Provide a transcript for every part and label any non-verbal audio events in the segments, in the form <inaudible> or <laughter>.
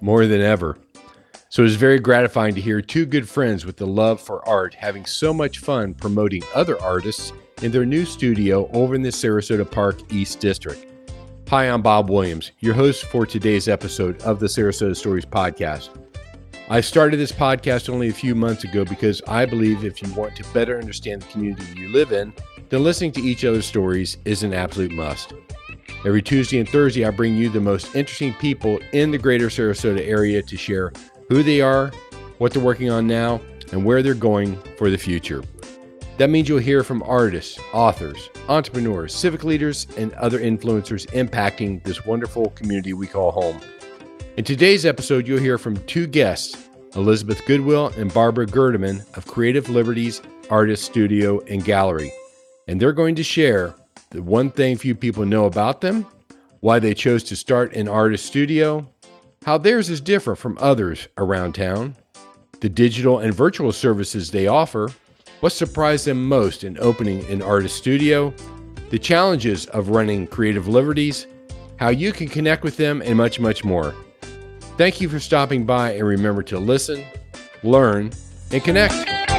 More than ever. So it was very gratifying to hear two good friends with the love for art having so much fun promoting other artists in their new studio over in the Sarasota Park East District. Hi, I'm Bob Williams, your host for today's episode of the Sarasota Stories podcast. I started this podcast only a few months ago because I believe if you want to better understand the community you live in, then listening to each other's stories is an absolute must. Every Tuesday and Thursday, I bring you the most interesting people in the greater Sarasota area to share who they are, what they're working on now, and where they're going for the future. That means you'll hear from artists, authors, entrepreneurs, civic leaders, and other influencers impacting this wonderful community we call home. In today's episode, you'll hear from two guests, Elizabeth Goodwill and Barbera Gerdeman of Creative Liberties Artist Studio and Gallery. And they're going to share the one thing few people know about them, why they chose to start an artist studio, how theirs is different from others around town, the digital and virtual services they offer, what surprised them most in opening an artist studio, the challenges of running creative liberties, how you can connect with them, and much, much more. Thank you for stopping by and remember to listen, learn, and connect.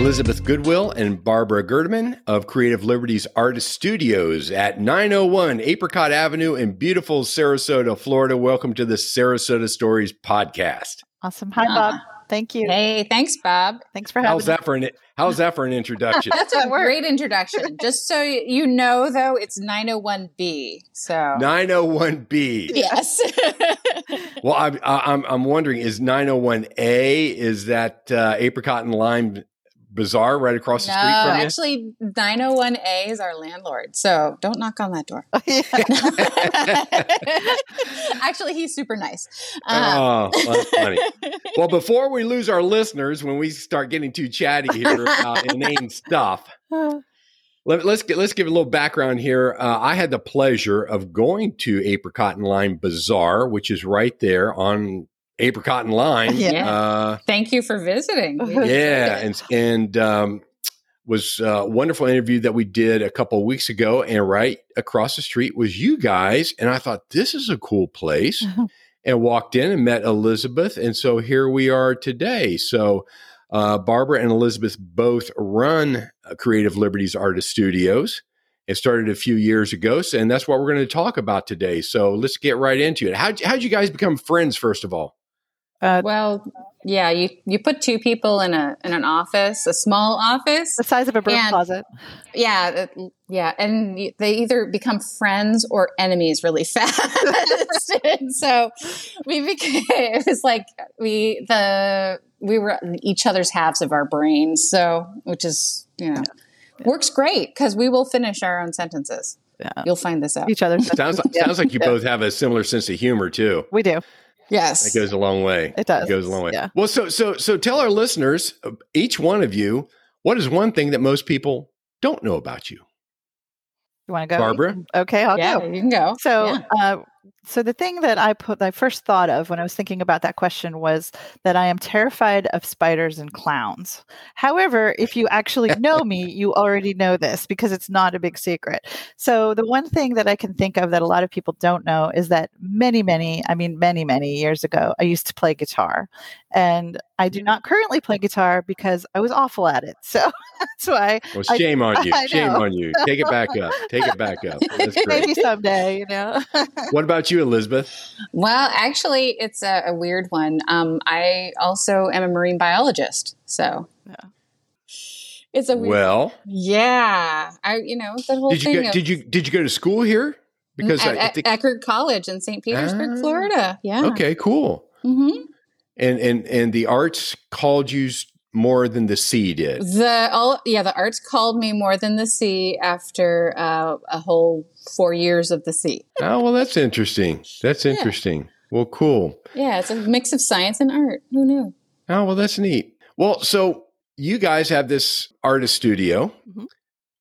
Elizabeth Goodwill and Barbera Gerdeman of Creative Liberties Artist Studios at 901 Apricot Avenue in beautiful Sarasota, Florida. Welcome to the Sarasota Stories podcast. Awesome. Hi, Bob. Thank you. Hey, thanks, Bob. Thanks for having how's that for an How's that for an introduction? <laughs> That's a great introduction. <laughs> Just so you know, though, it's 901B. So 901B. Yes. <laughs> well, I'm I'm I'm wondering is 901A is that uh, apricot and lime bazaar right across the no, street from you? Actually, 901A is our landlord. So don't knock on that door. <laughs> actually, he's super nice. Um, oh, well, that's funny. <laughs> well, before we lose our listeners, when we start getting too chatty here <laughs> about inane stuff, let, us get let's give a little background here. Uh, I had the pleasure of going to Apricot and Lime Bazaar, which is right there on apricot and lime. Yeah. Uh, Thank you for visiting. <laughs> yeah, and and um, was a wonderful interview that we did a couple weeks ago, and right across the street was you guys, and I thought this is a cool place, <laughs> and walked in and met Elizabeth, and so here we are today. So. Uh, Barbera and Elizabeth both run Creative Liberties Artist Studios. It started a few years ago, so and that's what we're going to talk about today. So let's get right into it. How how'd you guys become friends, first of all? Uh, well, yeah, you you put two people in a in an office, a small office, the size of a broom and, closet. Yeah, yeah, and they either become friends or enemies really <laughs> fast. <laughs> so we became <laughs> it was like we the we were each other's halves of our brains. So which is you know yeah. works great because we will finish our own sentences. Yeah. You'll find this out. Each other sounds sounds like you yeah. both have a similar sense of humor too. We do. Yes. It goes a long way. It does. It goes a long way. Yeah. Well, so so so tell our listeners, each one of you, what is one thing that most people don't know about you? You want to go, Barbera? Okay, I'll yeah, go. You can go. So, yeah. uh, so the thing that I put, I first thought of when I was thinking about that question was that I am terrified of spiders and clowns. However, if you actually know me, <laughs> you already know this because it's not a big secret. So the one thing that I can think of that a lot of people don't know is that many, many, I mean, many, many years ago, I used to play guitar, and I do not currently play guitar because I was awful at it. So <laughs> that's why. Well, shame I, on you. <laughs> Shame on you. Take it back up. Take it back up. <laughs> Maybe someday, you know. what about you, Elizabeth? Well, actually, it's a, a weird one. Um, I also am a marine biologist. So. Yeah. It's a weird well, yeah. I you know the whole did you thing. Go, of, did you did you go to school here? Because at, I, I think, Eckerd College in St. Petersburg, ah, Florida. Yeah. Okay. Cool. Mm-hmm and and and the arts called you more than the sea did. The all yeah, the arts called me more than the sea after uh, a whole four years of the sea. oh well, that's interesting. That's interesting. Yeah. Well, cool. Yeah, it's a mix of science and art. Who knew? Oh well, that's neat. Well, so you guys have this artist studio. Mm-hmm.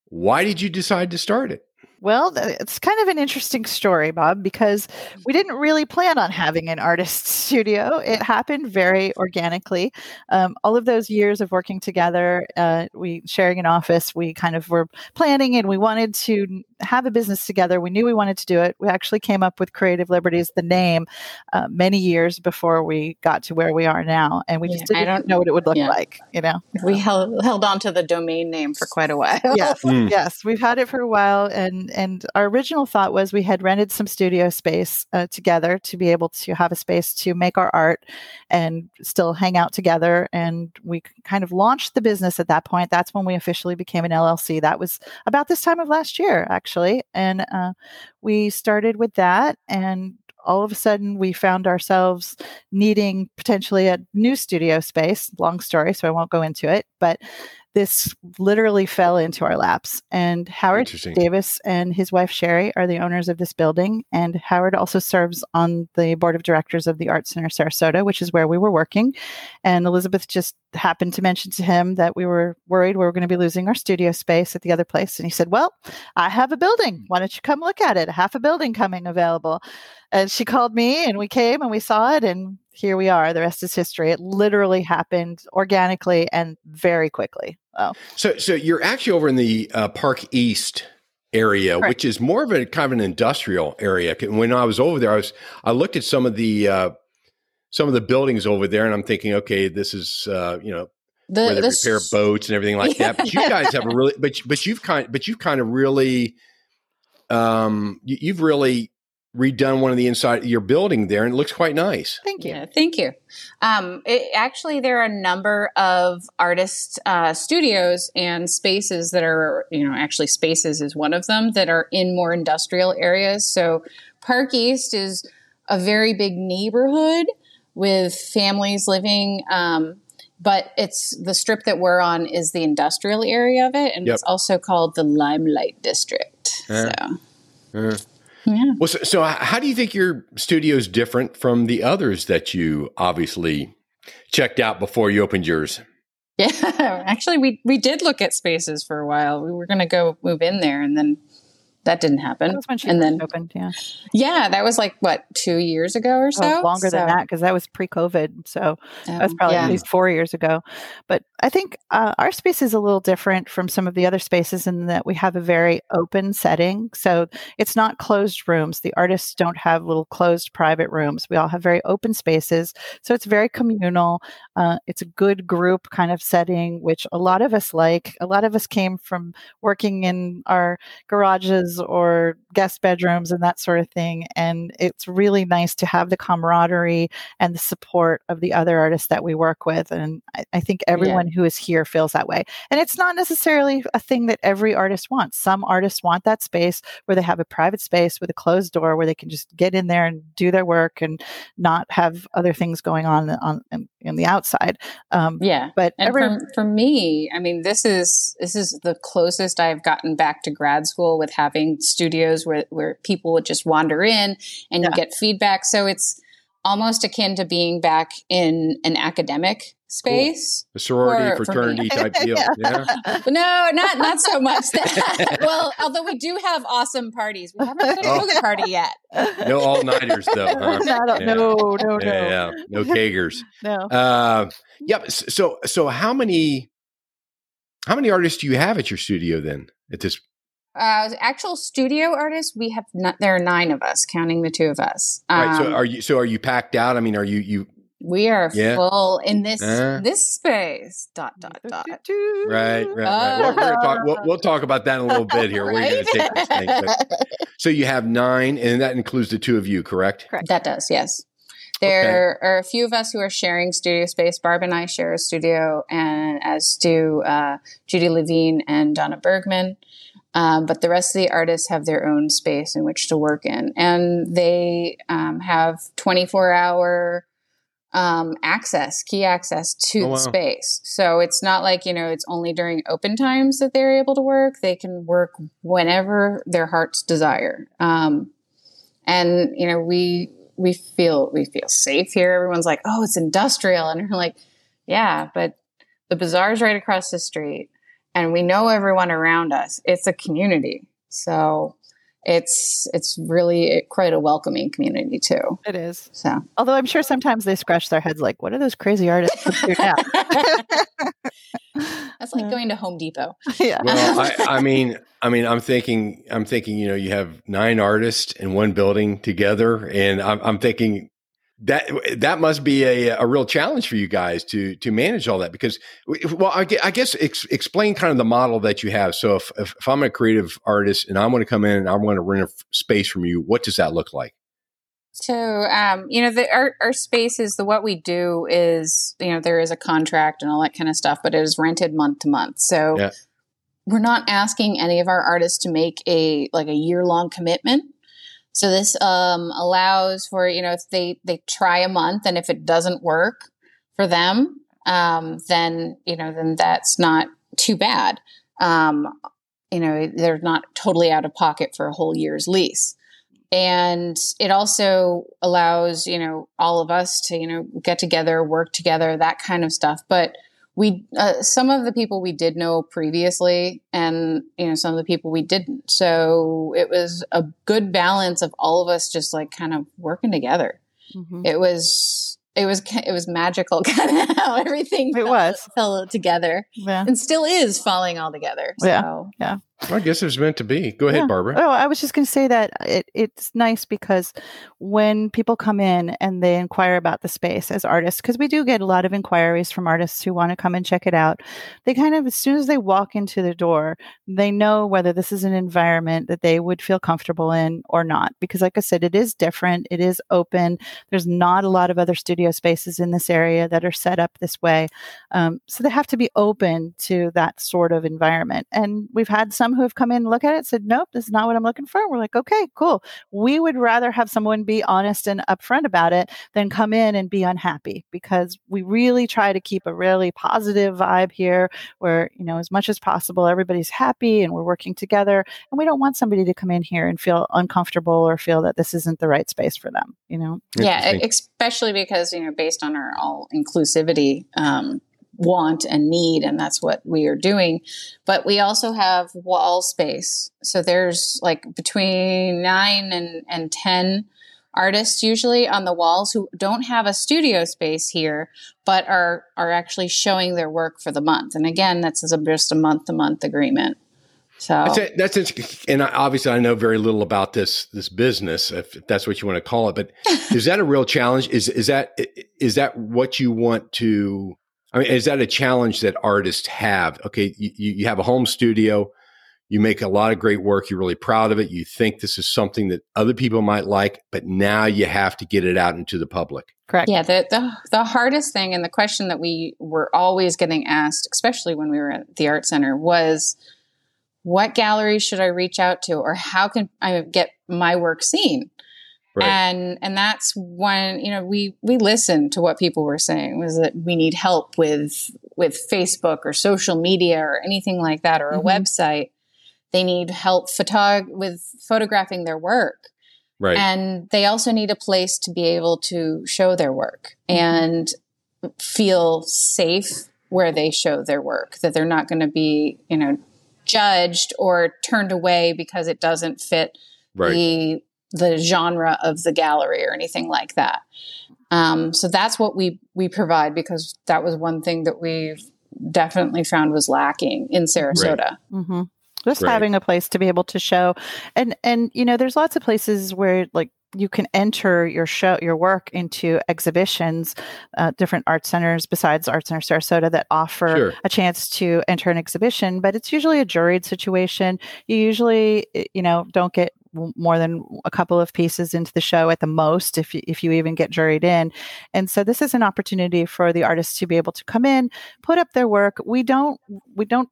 Why did you decide to start it? Well, it's kind of an interesting story, Bob, because we didn't really plan on having an artist <laughs> studio. It happened very organically. Um, all of those years of working together, uh, we sharing an office, we kind of were planning and we wanted to have a business together. We knew we wanted to do it. We actually came up with Creative Liberties, the name, uh, many years before we got to where we are now, and we just didn't don't, know what it would look yeah. like. You know, we held held on to the domain name for quite a while. yes, mm. yes, we've had it for a while, and and our original thought was we had rented some studio space uh, together to be able to have a space to make our art and still hang out together, and we kind of launched the business at that point. That's when we officially became an LLC. That was about this time of last year, actually. And uh, we started with that. And all of a sudden, we found ourselves needing potentially a new studio space. Long story, so I won't go into it. But this literally fell into our laps. And Howard Davis and his wife Sherry are the owners of this building. And Howard also serves on the board of directors of the Art Center Sarasota, which is where we were working. And Elizabeth just happened to mention to him that we were worried we were going to be losing our studio space at the other place. And he said, Well, I have a building. Why don't you come look at it? Half a building coming available. And she called me and we came and we saw it and here we are. The rest is history. It literally happened organically and very quickly. Oh. So, so you're actually over in the uh, Park East area, right. which is more of a kind of an industrial area. When I was over there, I was I looked at some of the uh, some of the buildings over there, and I'm thinking, okay, this is uh, you know the, where they the repair boats and everything like yeah. that. But you guys have a really, <laughs> but but you've kind, but you've kind of really, um, you, you've really redone one of the inside of your building there and it looks quite nice. Thank you. Yeah, thank you. Um, it, actually there are a number of artist uh, studios and spaces that are you know actually spaces is one of them that are in more industrial areas. So park east is a very big neighborhood with families living um, but it's the strip that we're on is the industrial area of it and yep. it's also called the limelight district. Uh, so uh. Yeah. Well, so, so uh, how do you think your studio is different from the others that you obviously checked out before you opened yours? Yeah, <laughs> actually, we we did look at spaces for a while. We were going to go move in there, and then that didn't happen. That when she and then opened. Yeah, yeah, that was like what two years ago or so. Oh, longer so. than that because that was pre-COVID. So um, that was probably yeah. at least four years ago. But I think uh, our space is a little different from some of the other spaces in that we have a very open setting. So it's not closed rooms. The artists don't have little closed private rooms. We all have very open spaces. So it's very communal. Uh, it's a good group kind of setting, which a lot of us like. A lot of us came from working in our garages or guest bedrooms and that sort of thing. And it's really nice to have the camaraderie and the support of the other artists that we work with. And I, I think everyone yeah. who is here feels that way. And it's not necessarily a thing that every artist wants. Some artists want that space where they have a private space with a closed door where they can just get in there and do their work and not have other things going on on in, in the outside. Um, yeah, but and every, for, for me, I mean, this is this is the closest I've gotten back to grad school with having studios where where people would just wander in and yeah. you get feedback. So it's almost akin to being back in an academic space. A sorority, For- for fraternity me. type deal. <laughs> Yeah. <laughs> No, not not so much that. <laughs> well, although we do have awesome parties, we haven't had a Oh. party yet. No all nighters though, huh? Not- Yeah. No, no, no, Yeah, yeah. No kegers. no. Uh, yep. s- So, so how many, how many artists do you have at your studio then? At this, Uh, actual studio artists, we have not, there are nine of us, counting the two of us. right? So, Um, are you? So, are you packed out? I mean, are you? You we are Yeah. full in this Uh. this space. Dot dot dot. right? Right. right. Well, we're gonna talk, we'll, we'll talk about that in a little bit here. We're going Right? to take this thing. But, <laughs> so, you have nine, and that includes the two of you, correct? Correct. That does, yes. There are a few of us who are sharing studio space. Barb and I share a studio, and as do uh, Judy Levine and Donna Bergman. Um, but the rest of the artists have their own space in which to work in, and they um, have 24 hour um, access, key access to Oh, the space. So it's not like, you know, it's only during open times that they're able to work. They can work whenever their hearts desire. Um, and, you know, we, we feel, we feel safe here. Everyone's like, oh, it's industrial. And we're like, yeah, but the bazaar's right across the street and we know everyone around us. It's a community. So it's, it's really quite a welcoming community too. It is. So. Although I'm sure sometimes they scratch their heads like, what are those crazy artists up here now? <laughs> That's like going to Home Depot. <laughs> yeah. Well, I, I mean, I mean, I'm thinking, I'm thinking, you know, you have nine artists in one building together, and I'm, I'm thinking that that must be a, a real challenge for you guys to to manage all that because, well, I, I guess ex, explain kind of the model that you have. So if, if if I'm a creative artist and I want to come in and I want to rent a f- space from you, what does that look like? So, um, you know, the, our, our space is the what we do is, you know, there is a contract and all that kind of stuff, but it is rented month to month. So Yeah. we're not asking any of our artists to make a like a year long commitment. So this um, allows for you know if they they try a month and if it doesn't work for them, um, then you know then that's not too bad. Um, you know they're not totally out of pocket for a whole year's lease and it also allows you know all of us to you know get together work together that kind of stuff but we uh, some of the people we did know previously and you know some of the people we didn't so it was a good balance of all of us just like kind of working together Mhm. it was it was it was magical <laughs> kind of how everything It fell, was. fell together Yeah. and still is falling all together Yeah. so Well, I guess it was meant to be. Go ahead, Yeah. Barbera. Oh, I was just going to say that it, it's nice because when people come in and they inquire about the space as artists, because we do get a lot of inquiries from artists who want to come and check it out, they kind of, as soon as they walk into the door, they know whether this is an environment that they would feel comfortable in or not. Because, like I said, it is different, it is open. There's not a lot of other studio spaces in this area that are set up this way. Um, so they have to be open to that sort of environment. And we've had some who have come in and look at it said, nope, this is not what I'm looking for. We're like, okay, cool. We would rather have someone be honest and upfront about it than come in and be unhappy because we really try to keep a really positive vibe here where, you know, as much as possible, everybody's happy and we're working together. And we don't want somebody to come in here and feel uncomfortable or feel that this isn't the right space for them, you know? yeah especially because you know based on our all inclusivity um, want and need and that's what we are doing but we also have wall space so there's like between 9 and and 10 artists usually on the walls who don't have a studio space here but are are actually showing their work for the month and again that's just a month to month agreement so That's it. That's it. And I, obviously, I know very little about this this business, if that's what you want to call it. But <laughs> is that a real challenge? Is is that is that what you want to? I mean, is that a challenge that artists have? Okay, you, you have a home studio, you make a lot of great work, you're really proud of it, you think this is something that other people might like, but now you have to get it out into the public. Correct. Yeah, the, the the hardest thing and the question that we were always getting asked, especially when we were at the art center, was what gallery should I reach out to or how can I get my work seen? Right. And and that's when, you know, we we listened to what people were saying was that we need help with with Facebook or social media or anything like that or a Mhm. website. They need help photog with photographing their work. Right. And they also need a place to be able to show their work Mm-hmm. and feel safe where they show their work, that they're not going to be, you know, judged or turned away because it doesn't fit right. the the genre of the gallery or anything like that. Um, so that's what we we provide because that was one thing that we've definitely found was lacking in Sarasota. hmm Just Right. having a place to be able to show, and and you know, there's lots of places where like you can enter your show your work into exhibitions, uh, different art centers besides Art Center Sarasota that offer Sure. a chance to enter an exhibition. But it's usually a juried situation. You usually eh, you know don't get w- more than a couple of pieces into the show at the most if you, if you even get juried in. And so this is an opportunity for the artists to be able to come in put up their work. We don't we don't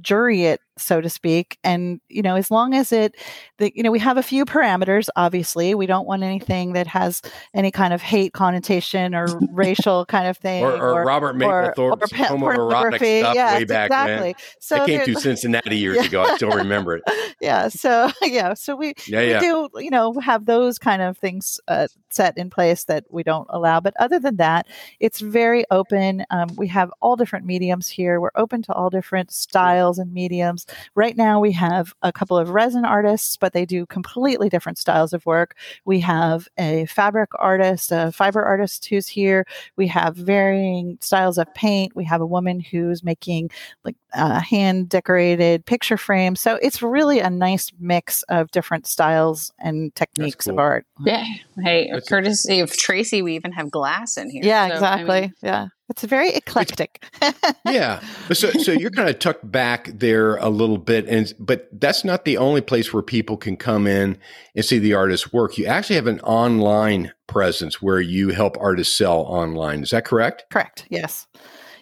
jury it so to speak and you know as long as it the, you know we have a few parameters obviously we don't want anything that has any kind of hate connotation or racial kind of thing Or, or, Robert Mapplethorpe's pe- homoerotic stuff Yes, way back exactly. when. so I came to Cincinnati <laughs> years Yeah. ago. I still remember it. <laughs> yeah so <laughs> yeah so we Yeah, we do you know have those kind of things uh, set in place that we don't allow but other than that it's very open um, we have all different mediums here we're open to all different styles and mediums right now we have a couple of resin artists but they do completely different styles of work we have a fabric artist a fiber artist who's here we have varying styles of paint we have a woman who's making like uh, hand decorated picture frames. So it's really a nice mix of different styles and techniques of art. Yeah. Hey, That's- courtesy of Tracy, we even have glass in here. Yeah, So, I exactly. mean, yeah. It's very eclectic. <laughs> yeah. So, so you're kind of tucked back there a little bit, and but that's not the only place where people can come in and see the artist's work. You actually have an online presence where you help artists sell online. Is that correct? Correct. Yes.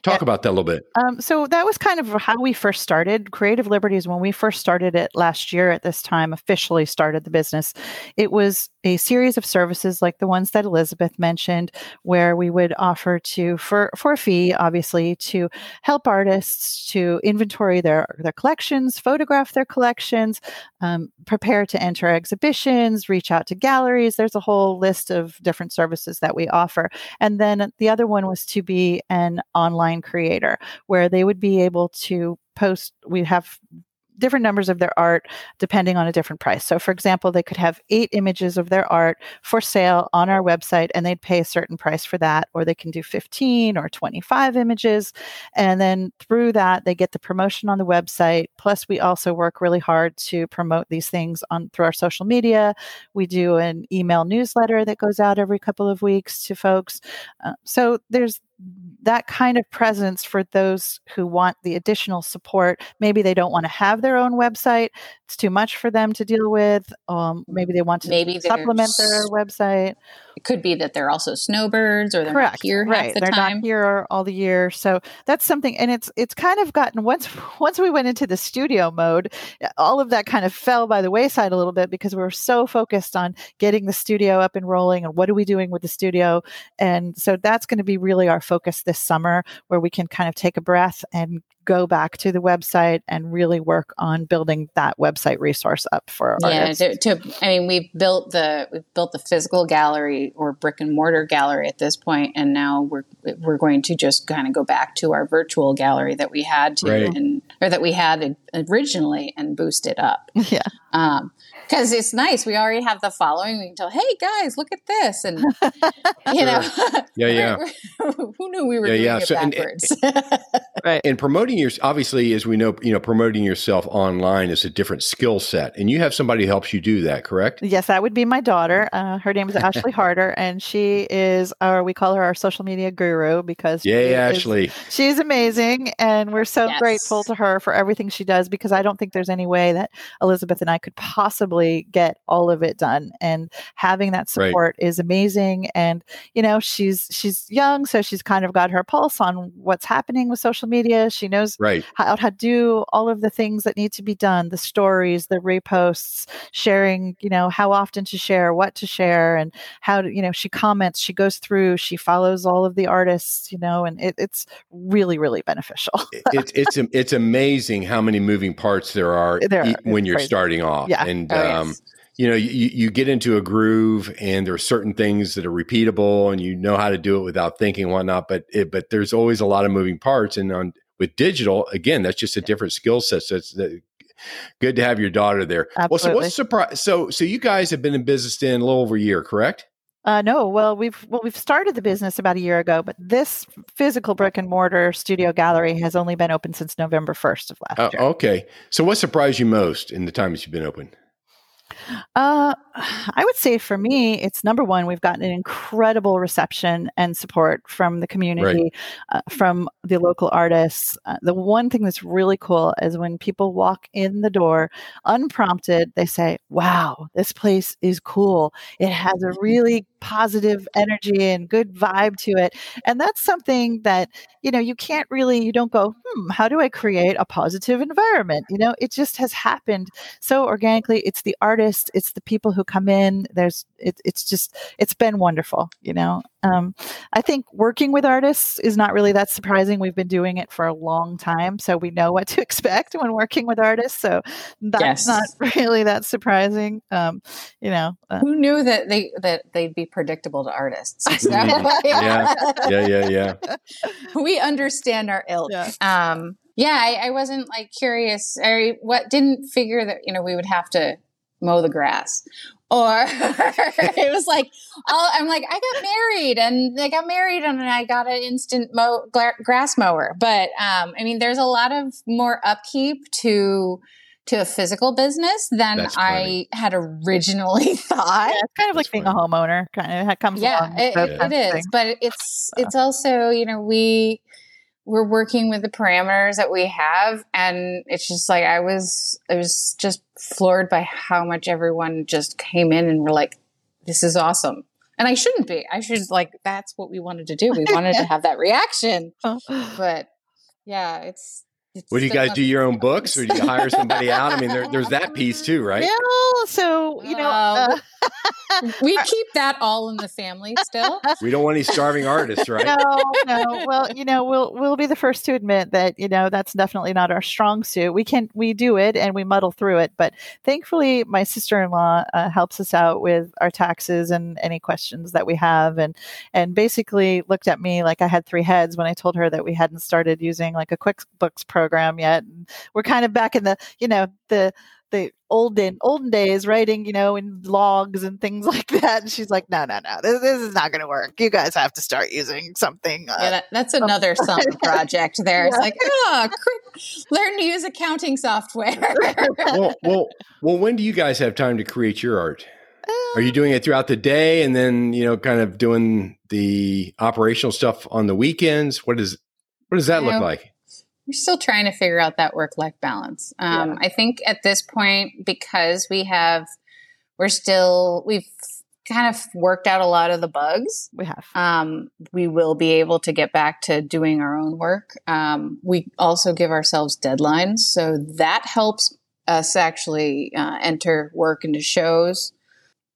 Talk about that a little bit. Um, so that was kind of how we first started. Creative Liberties, when we first started it last year at this time, officially started the business. It was a series of services like the ones that Elizabeth mentioned, where we would offer to, for, for a fee, obviously, to help artists to inventory their, their collections, photograph their collections, um, prepare to enter exhibitions, reach out to galleries. There's a whole list of different services that we offer. And then the other one was to be an online creator where they would be able to post, we have different numbers of their art depending on a different price. So, for example, they could have eight images of their art for sale on our website and they'd pay a certain price for that, or they can do 15 or 25 images. And then through that, they get the promotion on the website. Plus, we also work really hard to promote these things on through our social media. We do an email newsletter that goes out every couple of weeks to folks. Uh, so, there's that kind of presence for those who want the additional support. Maybe they don't want to have their own website; it's too much for them to deal with. Um, maybe they want to Maybe supplement their website. It could be that they're also snowbirds or they're Correct. not here right. half the They're time. not here all the year. So that's something and it's it's kind of gotten once <laughs> once we went into the studio mode, all of that kind of fell by the wayside a little bit because we were so focused on getting the studio up and rolling and what are we doing with the studio. And so that's going to be really our focus this summer where we can kind of take a breath and go back to the website and really work on building that website resource up for yeah to, to i mean we've built the we've built the physical gallery or brick and mortar gallery at this point and now we're we're going to just kind of go back to our virtual gallery that we had to Right. and or that we had originally and boost it up <laughs> yeah. um because it's nice we already have the following we can tell hey guys look at this and <laughs> you know Yeah, <laughs> yeah. <laughs> who knew we were Yeah, doing yeah. it So- and- backwards And promoting your obviously, as we know, you know, promoting yourself online is a different skill set, and you have somebody who helps you do that. Correct? Yes, that would be my daughter. Uh, her name is Ashley Harder, and she is our, we call her our social media guru because she Yay, is- Ashley. she's amazing. And we're so Yes. grateful to her for everything she does because I don't think there's any way that Elizabeth and I could possibly get all of it done. And having that Right. support is amazing. And, you know, she's, she's young, so she's kind of got her pulse on what's happening with social media. She knows Right. how, how to do all of the things that need to be done the stories the reposts sharing you know how often to share what to share and how to you know she comments she goes through she follows all of the artists you know and it, it's really really beneficial it's it's it's amazing how many moving parts there are There are. when It's you're crazy. starting off. Yeah. And Oh, yes. Um, you know, you, you get into a groove and there are certain things that are repeatable and you know how to do it without thinking and whatnot. But it, but there's always a lot of moving parts. And on with digital, again, that's just a different skill set. So it's that, good to have your daughter there. Absolutely. Well, so what's surprise? So so you guys have been in business in a little over a year, correct? Uh, no, well, we've well we've started the business about a year ago, but this physical brick and mortar studio gallery has only been open since November first of last Uh, year. okay. So what surprised you most in the time that you've been open? Uh, I would say for me, it's number one, we've gotten an incredible reception and support from the community, uh, from the local artists. Uh, the one thing that's really cool is when people walk in the door unprompted, they say, Wow, this place is cool. It has a <laughs> really positive energy and good vibe to it. And that's something that, you know, you can't really, you don't go, Hmm, how do I create a positive environment? You know, it just has happened so organically. It's the artists, it's the people who come in. There's, it, it's just, it's been wonderful. You know, um, I think working with artists is not really that surprising. We've been doing it for a long time, so we know what to <laughs> expect when working with artists. So that's Yes. not <laughs> really that surprising. Um, you know, uh, Who knew that they that they'd be predictable to artists? <laughs> So- yeah. Yeah, yeah, yeah. <laughs> we understand our ilk. Yeah. Um, yeah, I, I wasn't like curious. I what didn't figure that you know we would have to mow the grass, or <laughs> it was like all, I'm like I got married and I got married and I got an instant mow, gra- grass mower. But um, I mean, there's a lot of more upkeep to to a physical business than I had originally <laughs> thought yeah, it's kind of like That's being funny. a homeowner. Kind of comes yeah along. it, those it- kinds it of is things. but it's it's also you know we we're working with the parameters that we have and it's just like i was i was just floored by how much everyone just came in and were like this is awesome and i shouldn't be i should like that's what we wanted to do we wanted to <laughs> have that reaction <laughs> but yeah it's, it's What do you guys do your own books or do you hire somebody out? I mean, there, there's that <laughs> piece too, right? Yeah, so you know, Oh. uh, we <laughs> keep that all in the family still <laughs> We don't want any starving artists, right? no, no. Well, you know, we'll we'll be the first to admit that you know that's definitely not our strong suit. We can we do it and we muddle through it, but thankfully, my sister in law uh, helps us out with our taxes and any questions that we have, and and basically looked at me like I had three heads when I told her that we hadn't started using like a QuickBooks program yet. And we're kind of back in the you know the the olden olden days writing you know in logs and things <laughs> like that and she's like no no no this, this is not going to work you guys have to start using something uh, Yeah, that, that's another summer project <laughs> there. It's like, oh, quick, learn to use accounting software. <laughs> well, well, well. When do you guys have time to create your art? Are you doing it throughout the day and then you know, kind of doing the operational stuff on the weekends? What is what does that look You know, like? We're still trying to figure out that work life balance. Um, I think at this point, because we have, we're still, we've kind of worked out a lot of the bugs. we have Um, we will be able to get back to doing our own work. Um, we also give ourselves deadlines, so that helps us actually uh, enter work into shows.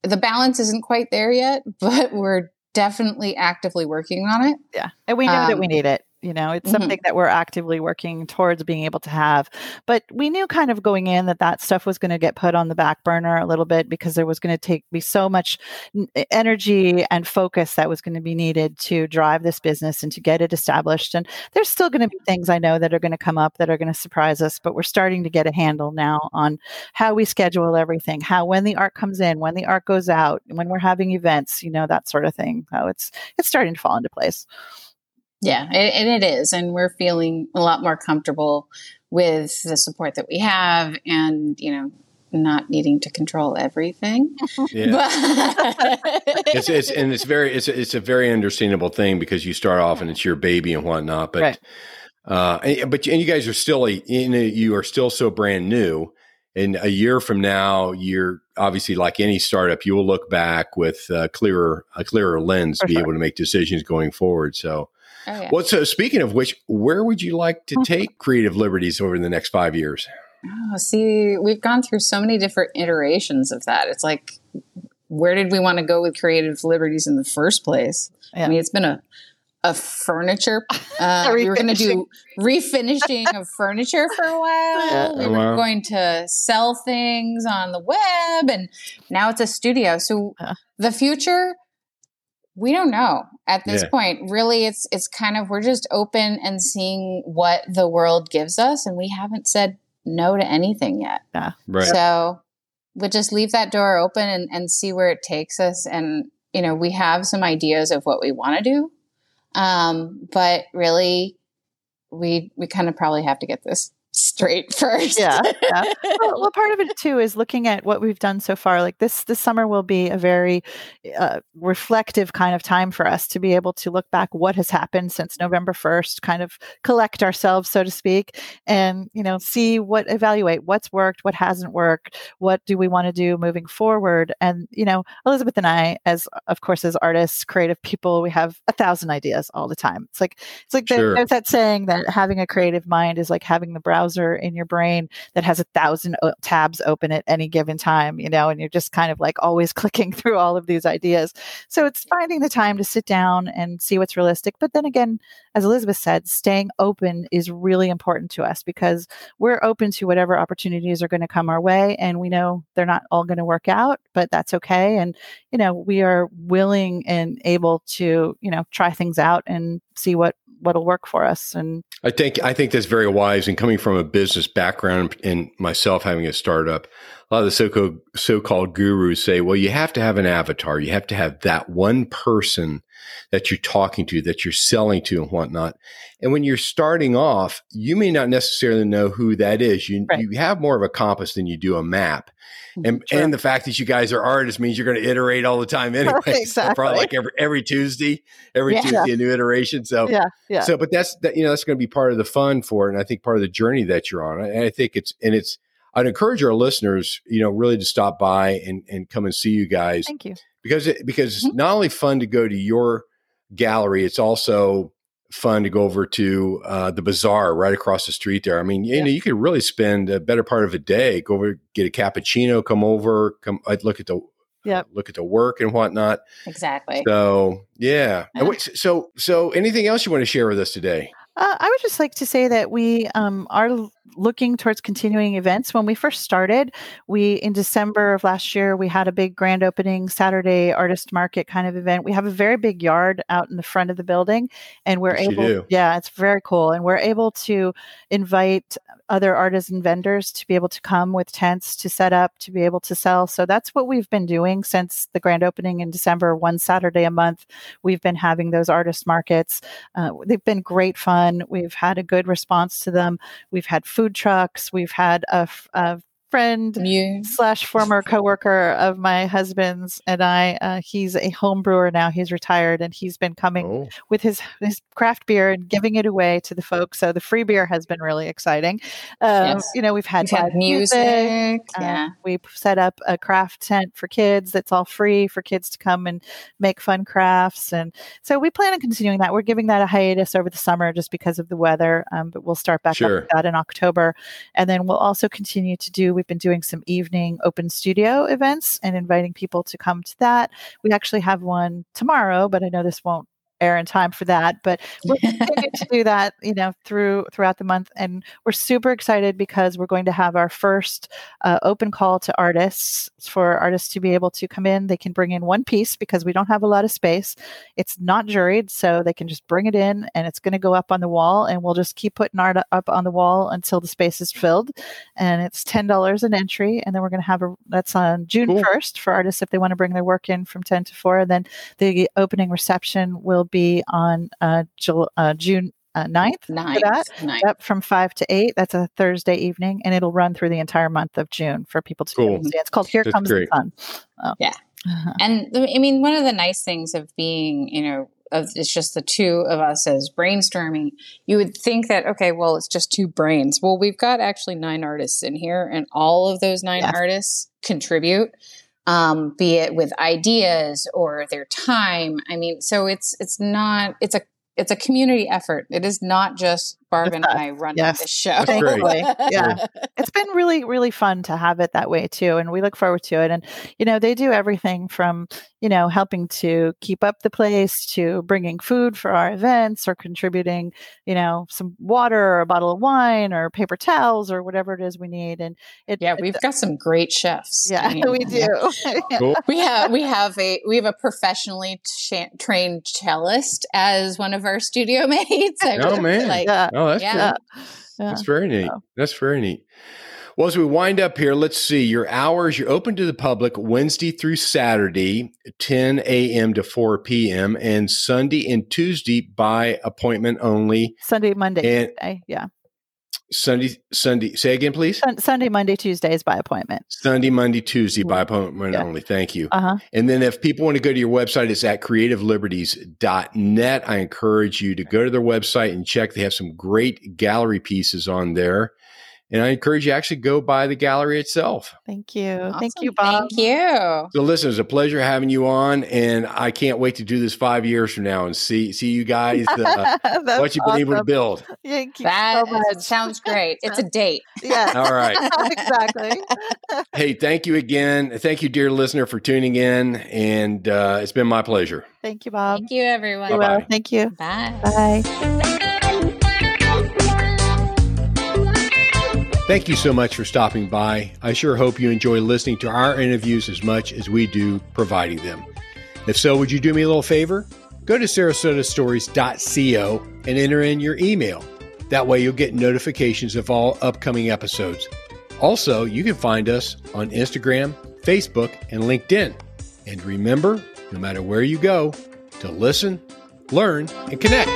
The balance isn't quite there yet, <laughs> but we're definitely actively working on it. yeah and we know that Um, we need it you know it's mhm. something that we're actively working towards being able to have. But we knew kind of going in that that stuff was going to get put on the back burner a little bit because there was going to take be so much energy and focus that was going to be needed to drive this business and to get it established. And there's still going to be things i know that are going to come up that are going to surprise us but we're starting to get a handle now on how we schedule everything how when the art comes in when the art goes out when we're having events you know that sort of thing. So it's it's starting to fall into place Yeah, and it is. And we're feeling a lot more comfortable with the support that we have and, you know, not needing to control everything. <laughs> Yeah. <laughs> It's, it's and it's very it's a, it's a very understandable thing because you start off and it's your baby and whatnot, but Right. uh, and, but and you guys are still a you know you are still so brand new, and a year from now, you're obviously like any startup, you will look back with a clearer a clearer lens to For be sure. able to make decisions going forward. So, Oh, yeah. well, so speaking of which, where would you like to <laughs> take creative liberties over the next five years? Oh, see, we've gone through so many different iterations of that. It's like, where did we want to go with creative liberties in the first place? Yeah. I mean, it's been a of furniture. <laughs> Uh, we were going to do refinishing of <laughs> furniture for a while. We were wow. going to sell things on the web, and now it's a studio. So the future, we don't know at this yeah. point. Really, it's it's kind of we're just open and seeing what the world gives us, and we haven't said no to anything yet. Yeah, right. So we just leave that door open and, and see where it takes us. And you know, we have some ideas of what we want to do um, but really, we we kind of probably have to get this straight first. yeah. yeah. <laughs> Well, well, part of it too is looking at what we've done so far. Like this, this summer will be a very uh, reflective kind of time for us to be able to look back what has happened since November 1st, kind of collect ourselves, so to speak, and, you know, see what, evaluate what's worked, what hasn't worked, what do we want to do moving forward. And, you know, Elizabeth and I, as of course, as artists, creative people, we have a thousand ideas all the time. It's like, it's like sure. there's that saying that having a creative mind is like having the browser browser in your brain that has a thousand tabs open at any given time, you know, and you're just kind of like always <laughs> clicking through all of these ideas. So it's finding the time to sit down and see what's realistic. But then again, as Elizabeth said, staying open is really important to us because we're open to whatever opportunities are going to come our way. And we know they're not all going to work out, but that's okay. And, you know, we are willing and able to, you know, try things out and see what what'll work for us. And I think I think that's very wise. And coming from a business background and myself having a startup, a lot of the so so-called gurus say, well, you have to have an avatar. You have to have that one person that you're talking to, that you're selling to, and whatnot. And when you're starting off, you may not necessarily know who that is. You right. you have more of a compass than you do a map. Mm-hmm. And sure. and the fact that you guys are artists means you're going to iterate all the time <laughs> anyway. exactly. <laughs> probably like every every Tuesday, every yeah. Tuesday a new iteration. So yeah, yeah. So, but that's that you know that's going to be part of the fun for it, and I think part of the journey that you're on. And I think it's and it's I'd encourage our listeners, you know, really to stop by and and come and see you guys. Thank you. Because it, because mm-hmm. it's not only fun to go to your gallery, it's also fun to go over to uh, the bazaar right across the street there. I mean, you yeah. know, you could really spend a better part of a day, go over, get a cappuccino, come over, come I'd look at the yeah, look at the work and whatnot. Exactly. So yeah. so so anything else you want to share with us today? Uh, I would just like to say that we um, are looking towards continuing events. When we first started, we in December of last year we had a big grand opening Saturday artist market kind of event. We have a very big yard out in the front of the building, and we're yes, able. Yeah, it's very cool, and we're able to invite other artists and vendors to be able to come with tents to set up to be able to sell. So that's what we've been doing since the grand opening in December. One Saturday a month, we've been having those artist markets. Uh, they've been great fun. We've had a good response to them. We've had food trucks. We've had a, a friend slash former coworker of my husband's and I. Uh, he's a home brewer now. He's retired and he's been coming oh. with his his craft beer and giving it away to the folks. So the free beer has been really exciting. Um, yes. You know, we've had, we've had music. music. Uh, yeah, we set up a craft tent for kids. That's all free for kids to come and make fun crafts. And so we plan on continuing that. We're giving that a hiatus over the summer just because of the weather, um, but we'll start back sure. up with that in October, and then we'll also continue to do we've been doing some evening open studio events and inviting people to come to that. We actually have one tomorrow, but I know this won't air in time for that. But we're continuing <laughs> to do that, you know, through throughout the month, and we're super excited because we're going to have our first uh, open call to artists for artists to be able to come in. They can bring in one piece because we don't have a lot of space. It's not juried, so they can just bring it in, and it's going to go up on the wall, and we'll just keep putting art up on the wall until the space is filled. And it's ten dollars an entry, and then we're going to have a that's on June first cool. for artists if they want to bring their work in from ten to four. And then the opening reception will be on uh, Jul- uh, June uh, 9th, ninth, that. 9th. Yep, from 5 to 8. That's a Thursday evening, and it'll run through the entire month of June for people to cool. see. It's called Here That's Comes great. the Sun. Oh. Yeah. Uh-huh. And I mean, one of the nice things of being, you know, of, it's just the two of us as brainstorming. You would think that, okay, well, it's just two brains. Well, we've got actually nine artists in here, and all of those nine yes. artists contribute um, be it with ideas or their time. I mean, so it's it's not it's a it's a community effort. It is not just Barb and I run Yes. this show. That's great. Thankfully, yeah. <laughs> it's been really really fun to have it that way too and we look forward to it and you know they do everything from you know helping to keep up the place to bringing food for our events or contributing you know some water or a bottle of wine or paper towels or whatever it is we need and it yeah, it- we've got some great chefs. yeah I mean, <laughs> we do <laughs> Cool. We have we have a we have a professionally cha- trained cellist as one of our studio mates. I Oh, man. like yeah Oh, Oh, that's Yeah. good. yeah yeah That's very neat. So- That's very neat. Well, as we wind up here, let's see your hours. You're open to the public Wednesday through Saturday, 10 a.m. to 4 p.m., and Sunday and Tuesday by appointment only. sunday monday And- Tuesday, yeah Sunday, Sunday. Say again, please. Sun- sunday monday tuesdays by appointment Sunday, Monday, Tuesday by appointment Yeah. only. Thank you. uh-huh And then if people want to go to your website, it's at creativeliberties.net. I encourage you to go to their website and check. They have some great gallery pieces on there. And I encourage you to actually go by the gallery itself. thank you thank you bob Thank you. So listen, it's a pleasure having you on, and I can't wait to do this five years from now and see see you guys uh, <laughs> what you've been able to build. Thank you That so sounds great. It's a <laughs> date. Yeah. All right. <laughs> exactly. Hey, thank you again. Thank you, dear listener, for tuning in, and uh, it's been my pleasure. Thank you, Bob. Thank you, everyone. You. Bye-bye. Thank you. Bye. Bye. Thank you so much for stopping by. I sure hope you enjoy listening to our interviews as much as we do providing them. If so, would you do me a little favor? Go to sarasotastories.co and enter in your email. That way, you'll get notifications of all upcoming episodes. Also, you can find us on Instagram, Facebook, and LinkedIn. And remember, no matter where you go, to listen, learn, and connect.